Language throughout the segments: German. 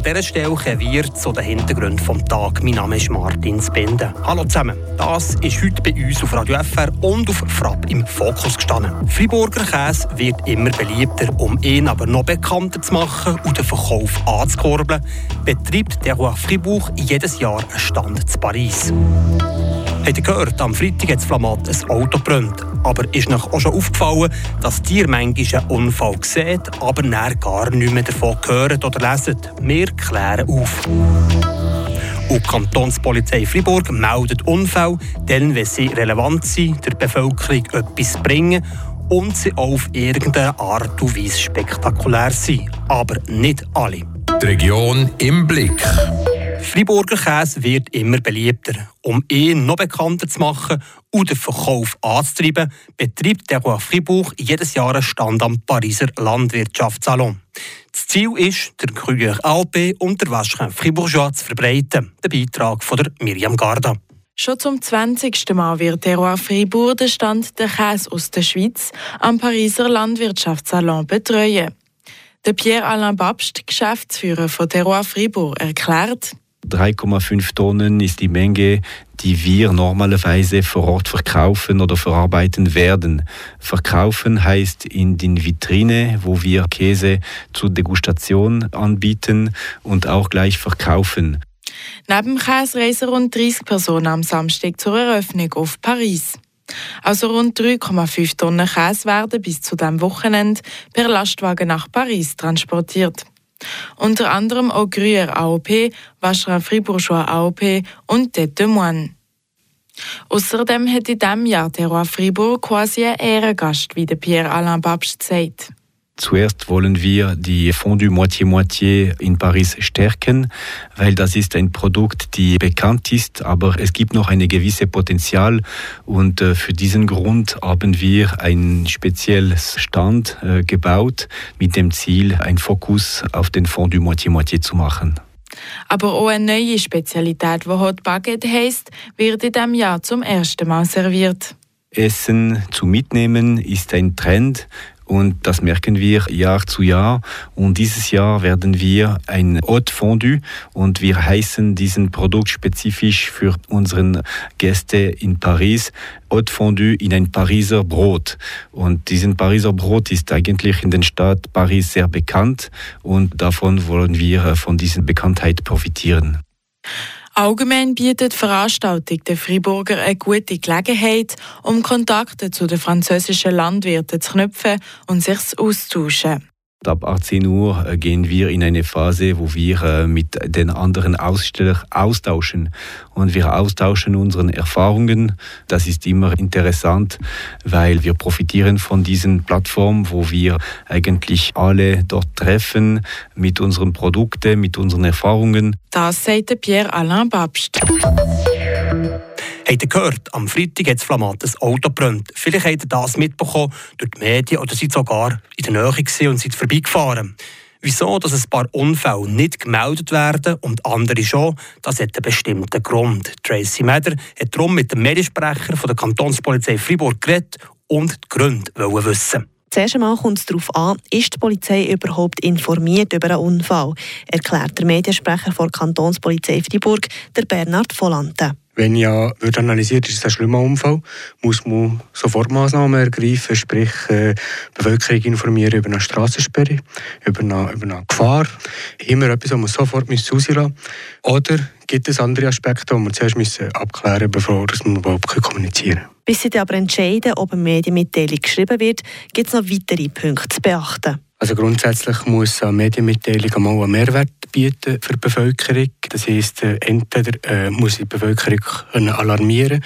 an dieser Stelle wir zu den Hintergründen des Tages. Mein Name ist Martin Spinde. Hallo zusammen. Das ist heute bei uns auf Radio FR und auf Frapp im Fokus gestanden. Friburger Käse wird immer beliebter. Um ihn aber noch bekannter zu machen und den Verkauf anzukurbeln, betreibt der Roi Fribourg jedes Jahr einen Stand zu Paris. Habt ihr gehört, am Freitag hat das Flamat ein Auto brennt. Aber ist euch auch schon aufgefallen, dass ihr manchmal einen Unfall seht, aber näher gar nicht mehr davon gehört oder lesen? Wir klären auf. Und die Kantonspolizei Fribourg meldet Unfälle, dann, wenn sie relevant sind, der Bevölkerung etwas bringen und sie auf irgendeine Art und Weise spektakulär sind. Aber nicht alle. Die Region im Blick. Friburger Käse wird immer beliebter. Um ihn noch bekannter zu machen und den Verkauf anzutreiben, betreibt der Roi Fribourg jedes Jahr einen Stand am Pariser Landwirtschaftssalon. Das Ziel ist, den Gruyère Alpe und der Waschchen Fribourgeois zu verbreiten. Der Beitrag von Miriam Garda. Schon zum 20. Mal wird der Roi Fribourg den Stand der Käse aus der Schweiz am Pariser Landwirtschaftssalon betreuen. Der Pierre-Alain Babst, Geschäftsführer von Terroir Fribourg, erklärt, 3,5 Tonnen ist die Menge, die wir normalerweise vor Ort verkaufen oder verarbeiten werden. Verkaufen heißt in den Vitrine, wo wir Käse zur Degustation anbieten und auch gleich verkaufen. Neben Käse reisen rund 30 Personen am Samstag zur Eröffnung auf Paris. Also rund 3,5 Tonnen Käse werden bis zu diesem Wochenende per Lastwagen nach Paris transportiert. Unter anderem auch Gruyère AOP, Vacherin Fribourgeois AOP und Tête de Moine. Außerdem hat in diesem Jahr der Roi Fribourg quasi einen Ehrengast, wie Pierre Alain Babst sagt. Zuerst wollen wir die Fondue Moitié-Moitié in Paris stärken, weil das ist ein Produkt, die bekannt ist, aber es gibt noch ein gewisses Potenzial und äh, für diesen Grund haben wir ein spezielles Stand äh, gebaut mit dem Ziel, einen Fokus auf den Fondue Moitié-Moitié zu machen. Aber auch eine neue Spezialität, die Hot Baguette heisst, wird in diesem Jahr zum ersten Mal serviert. Essen zu mitnehmen ist ein Trend und das merken wir Jahr zu Jahr. Und dieses Jahr werden wir ein Haute Fondue und wir heißen diesen Produkt spezifisch für unseren Gäste in Paris Haute Fondue in ein Pariser Brot. Und diesen Pariser Brot ist eigentlich in der Stadt Paris sehr bekannt und davon wollen wir von dieser Bekanntheit profitieren. Allgemein bietet Veranstaltung der Friburger eine gute Gelegenheit, um Kontakte zu den französischen Landwirten zu knüpfen und sich auszutauschen. Ab 18 Uhr äh, gehen wir in eine Phase, wo wir äh, mit den anderen Ausstellern austauschen. Und wir austauschen unsere Erfahrungen. Das ist immer interessant, weil wir profitieren von diesen Plattformen, wo wir eigentlich alle dort treffen mit unseren Produkten, mit unseren Erfahrungen. Das sagte Pierre Alain Babst. Habt ihr gehört, am Freitag hat das Flamat ein Auto brennt. Vielleicht habt ihr das mitbekommen durch die Medien oder seid sogar in der Nähe und seid vorbeigefahren. Wieso, dass ein paar Unfälle nicht gemeldet werden und andere schon, das hat einen bestimmten Grund. Tracy Meder hat darum mit dem Mediensprecher von der Kantonspolizei Fribourg geredet und die Gründe wissen. Zuerst einmal kommt es darauf an, ist die Polizei überhaupt informiert über einen Unfall, erklärt der Mediensprecher der Kantonspolizei Fribourg, der Bernhard Volante. Wenn ja wird analysiert, ist es ein schlimmer Unfall, muss man sofort Maßnahmen ergreifen, sprich äh, die Bevölkerung informieren über eine Straßensperre, über eine, über eine Gefahr. Immer etwas, was man sofort rauslassen Oder gibt es andere Aspekte, die man zuerst müssen abklären müssen, bevor man überhaupt kommunizieren kann. Bis sie aber entscheiden, ob eine Medienmitteilung geschrieben wird, gibt es noch weitere Punkte zu beachten. Also grundsätzlich muss eine Medienmitteilung mal einen Mehrwert bieten für die Bevölkerung. Das heisst, äh, entweder äh, muss die Bevölkerung alarmieren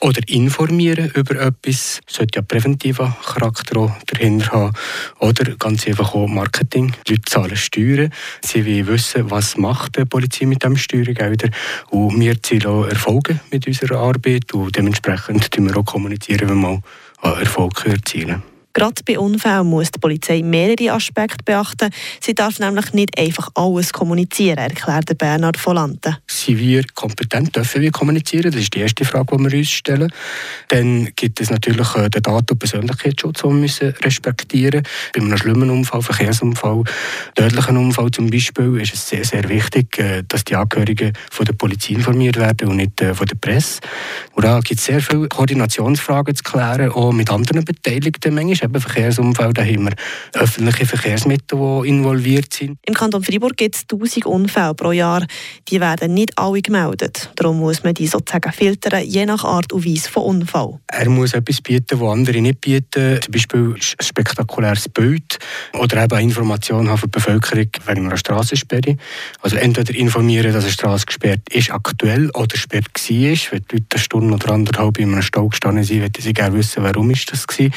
oder informieren über etwas. Sollte ja präventiver Charakter dahinter haben. Oder ganz einfach auch Marketing. Die Leute zahlen Steuern. Sie wollen wissen, was macht die Polizei mit dem Steuergelder. Und wir zielen auch Erfolge mit unserer Arbeit. Und dementsprechend kommunizieren wir auch kommunizieren, wenn wir Erfolg erzielen. Gerade bei Unfällen muss die Polizei mehrere Aspekte beachten. Sie darf nämlich nicht einfach alles kommunizieren, erklärt Bernhard Volante. Sind wir kompetent, dürfen wir kommunizieren? Das ist die erste Frage, die wir uns stellen. Dann gibt es natürlich äh, den Daten- und Persönlichkeitsschutz, den wir respektieren müssen. Bei einem schlimmen Unfall, Verkehrsunfall, tödlichen Unfall zum Beispiel, ist es sehr, sehr wichtig, äh, dass die Angehörigen von der Polizei informiert werden und nicht äh, von der Presse. Und da gibt es sehr viele Koordinationsfragen zu klären, auch mit anderen Beteiligten. Manchmal eben Verkehrsunfall, da haben wir öffentliche Verkehrsmittel, die involviert sind. Im Kanton Freiburg gibt es 1000 Unfälle pro Jahr. Die werden nicht alle gemeldet. Darum muss man die sozusagen filtern, je nach Art und Weise von Unfall. Er muss etwas bieten, was andere nicht bieten. Zum Beispiel ein spektakuläres Bild oder eben Informationen haben für die Bevölkerung wegen einer Straßensperre. Also entweder informieren, dass eine Straße gesperrt ist, aktuell oder gesperrt war. Wenn die Leute eine Stunde oder anderthalb in einem Stau gestanden sind, möchten sie gerne wissen, warum ist das war.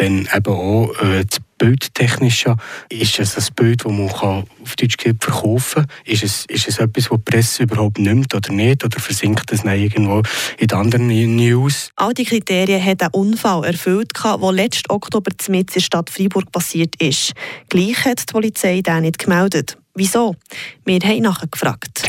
Dann eben auch äh, das Bildtechnische. Ist es ein Bild, das man kann auf Deutsch verkaufen kann? Ist es, ist es etwas, das die Presse überhaupt nimmt oder nicht? Oder versinkt es irgendwo in den anderen News? All diese Kriterien hat ein Unfall erfüllt, der letzten Oktober in der Stadt Freiburg passiert ist. Gleich hat die Polizei den nicht gemeldet. Wieso? Wir haben nachgefragt.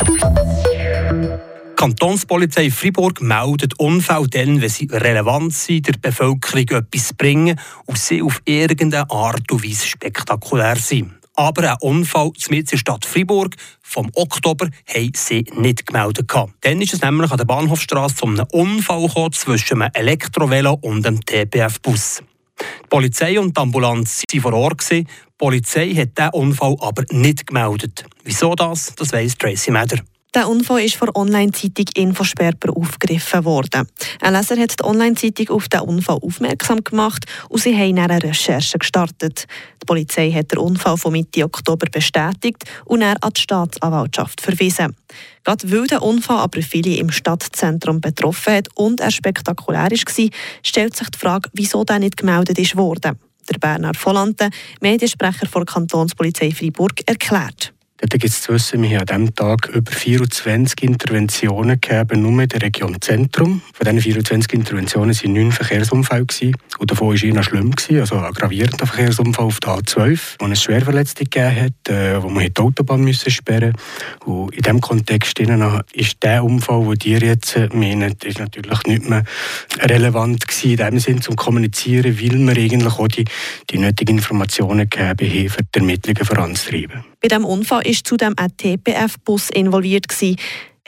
Kantonspolizei Fribourg meldet Unfälle dann, wenn sie relevant sind, der Bevölkerung etwas bringen und sie auf irgendeine Art und Weise spektakulär sind. Aber ein Unfall in der Stadt Fribourg vom Oktober haben sie nicht gemeldet. Dann ist es nämlich an der Bahnhofstrasse zu einem Unfall zwischen einem Elektrovelo und einem TPF-Bus. Die Polizei und die Ambulanz waren vor Ort. Die Polizei hat diesen Unfall aber nicht gemeldet. Wieso das? Das weiss Tracy Meder. Der Unfall ist von der Online-Zeitung Infosperper aufgegriffen worden. Ein Leser hat die Online-Zeitung auf den Unfall aufmerksam gemacht und sie haben eine Recherche gestartet. Die Polizei hat den Unfall von Mitte Oktober bestätigt und er an die Staatsanwaltschaft verwiesen. Gerade weil der Unfall aber viele im Stadtzentrum betroffen hat und er spektakulär war, stellt sich die Frage, wieso der nicht gemeldet ist worden. Der Bernhard Volante, Mediensprecher der Kantonspolizei Freiburg, erklärt. Dort gibt es zu wissen, wir haben an diesem Tag über 24 Interventionen gegeben, nur in der Region Zentrum. Von diesen 24 Interventionen waren neun Verkehrsunfälle. Gewesen. Und davon war einer schlimm, gewesen, also ein gravierender Verkehrsunfall auf der A12, wo es Schwerverletzte gegeben hat, äh, wo man die Autobahn müssen sperren musste. Und in diesem Kontext ist der Unfall, den ihr jetzt meinen, ist natürlich nicht mehr relevant gewesen, in dem Sinn zum Kommunizieren, weil wir eigentlich auch die, die nötigen Informationen gegeben haben, für die Ermittlungen voranzutreiben. Bei diesem Unfall war zudem ein TPF-Bus involviert. Gewesen.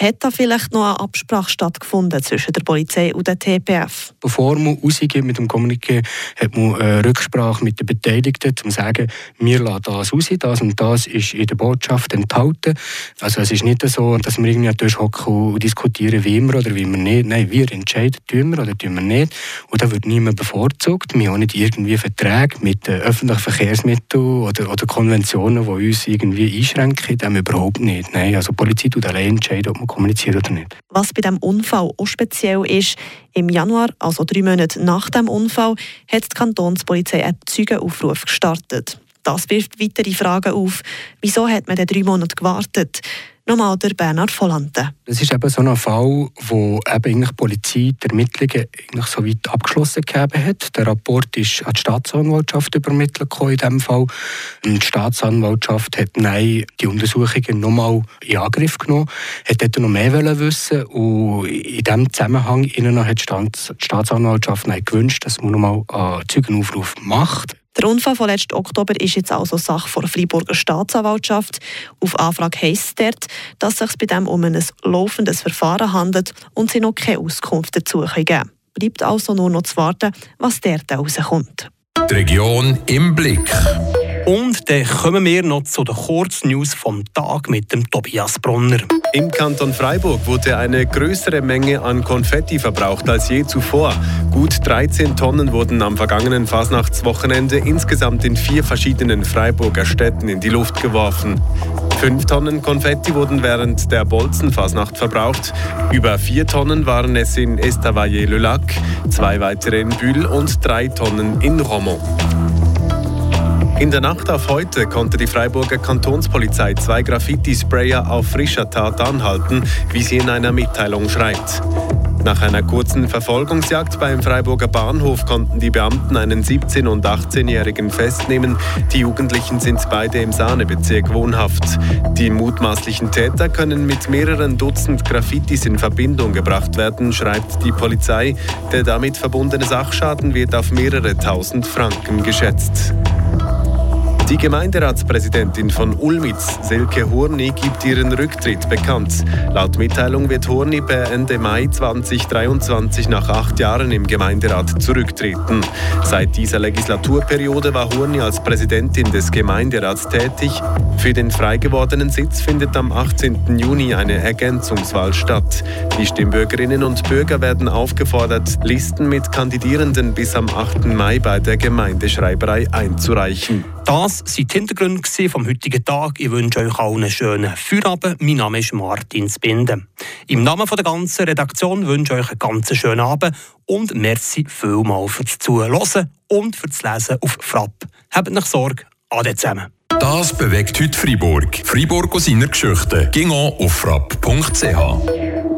Hat da vielleicht noch eine Absprache stattgefunden zwischen der Polizei und der TPF? Bevor man rausgeht mit dem Kommuniqué, hat man eine Rücksprache mit den Beteiligten, um zu sagen, wir lassen das raus, das und das ist in der Botschaft enthalten. Also es ist nicht so, dass wir irgendwie hocken und diskutieren, wie immer oder wie wir nicht. Nein, wir entscheiden, tun wir oder tun wir nicht. Und da wird niemand bevorzugt. Wir haben nicht irgendwie Verträge mit öffentlichen Verkehrsmitteln oder, oder Konventionen, die uns irgendwie einschränken. Dem überhaupt nicht. Nein, also die Polizei tut allein entscheiden, ob man kommuniziert oder nicht. Was bei diesem Unfall auch speziell ist, im Januar, also drei Monate nach dem Unfall, hat die Kantonspolizei einen Zeugenaufruf gestartet. Das wirft weitere Fragen auf. Wieso hat man denn drei Monate gewartet? Nochmal der Bernhard Volante. Das ist eben so ein Fall, wo eben die Polizei die Ermittlungen eigentlich so weit abgeschlossen gegeben hat. Der Rapport ist an die Staatsanwaltschaft übermittelt in diesem Fall. Die Staatsanwaltschaft hat nein, die Untersuchungen nochmal in Angriff genommen, hat noch mehr wissen und in diesem Zusammenhang hat die Staatsanwaltschaft gewünscht, dass man nochmal einen Zeugenaufruf macht. Der Unfall von letzten Oktober ist jetzt also Sache der Freiburger Staatsanwaltschaft. Auf Anfrage heisst es dort, dass es sich bei dem um ein laufendes Verfahren handelt und sie noch keine Auskunft dazu geben können. Bleibt also nur noch zu warten, was dort herauskommt. Die Region im Blick. Und dann kommen wir noch zu den Kurznews vom Tag mit dem Tobias Brunner. Im Kanton Freiburg wurde eine größere Menge an Konfetti verbraucht als je zuvor. Gut 13 Tonnen wurden am vergangenen Fasnachtswochenende insgesamt in vier verschiedenen Freiburger Städten in die Luft geworfen. Fünf Tonnen Konfetti wurden während der Bolzenfasnacht verbraucht. Über vier Tonnen waren es in Estavayer-le-Lac, zwei weitere in Bühl und drei Tonnen in Romont. In der Nacht auf heute konnte die Freiburger Kantonspolizei zwei Graffiti-Sprayer auf frischer Tat anhalten, wie sie in einer Mitteilung schreibt. Nach einer kurzen Verfolgungsjagd beim Freiburger Bahnhof konnten die Beamten einen 17- und 18-Jährigen festnehmen. Die Jugendlichen sind beide im Sahnebezirk wohnhaft. Die mutmaßlichen Täter können mit mehreren Dutzend Graffitis in Verbindung gebracht werden, schreibt die Polizei. Der damit verbundene Sachschaden wird auf mehrere tausend Franken geschätzt. Die Gemeinderatspräsidentin von Ulmitz, Silke Horni, gibt ihren Rücktritt bekannt. Laut Mitteilung wird Horni per Ende Mai 2023 nach acht Jahren im Gemeinderat zurücktreten. Seit dieser Legislaturperiode war Horni als Präsidentin des Gemeinderats tätig. Für den frei gewordenen Sitz findet am 18. Juni eine Ergänzungswahl statt. Die Stimmbürgerinnen und Bürger werden aufgefordert, Listen mit Kandidierenden bis am 8. Mai bei der Gemeindeschreiberei einzureichen. Das sind die Hintergründe vom heutigen Tag. Ich wünsche euch allen einen schönen Feierabend. Mein Name ist Martin Spinde. Im Namen der ganzen Redaktion wünsche ich euch einen ganz schönen Abend und merci vielmal fürs Zuhören und fürs Lesen auf Frapp. Habt nicht Sorge, ade zusammen. Das bewegt heute Freiburg. Freiburg aus seiner Geschichte. Ging auf frapp.ch.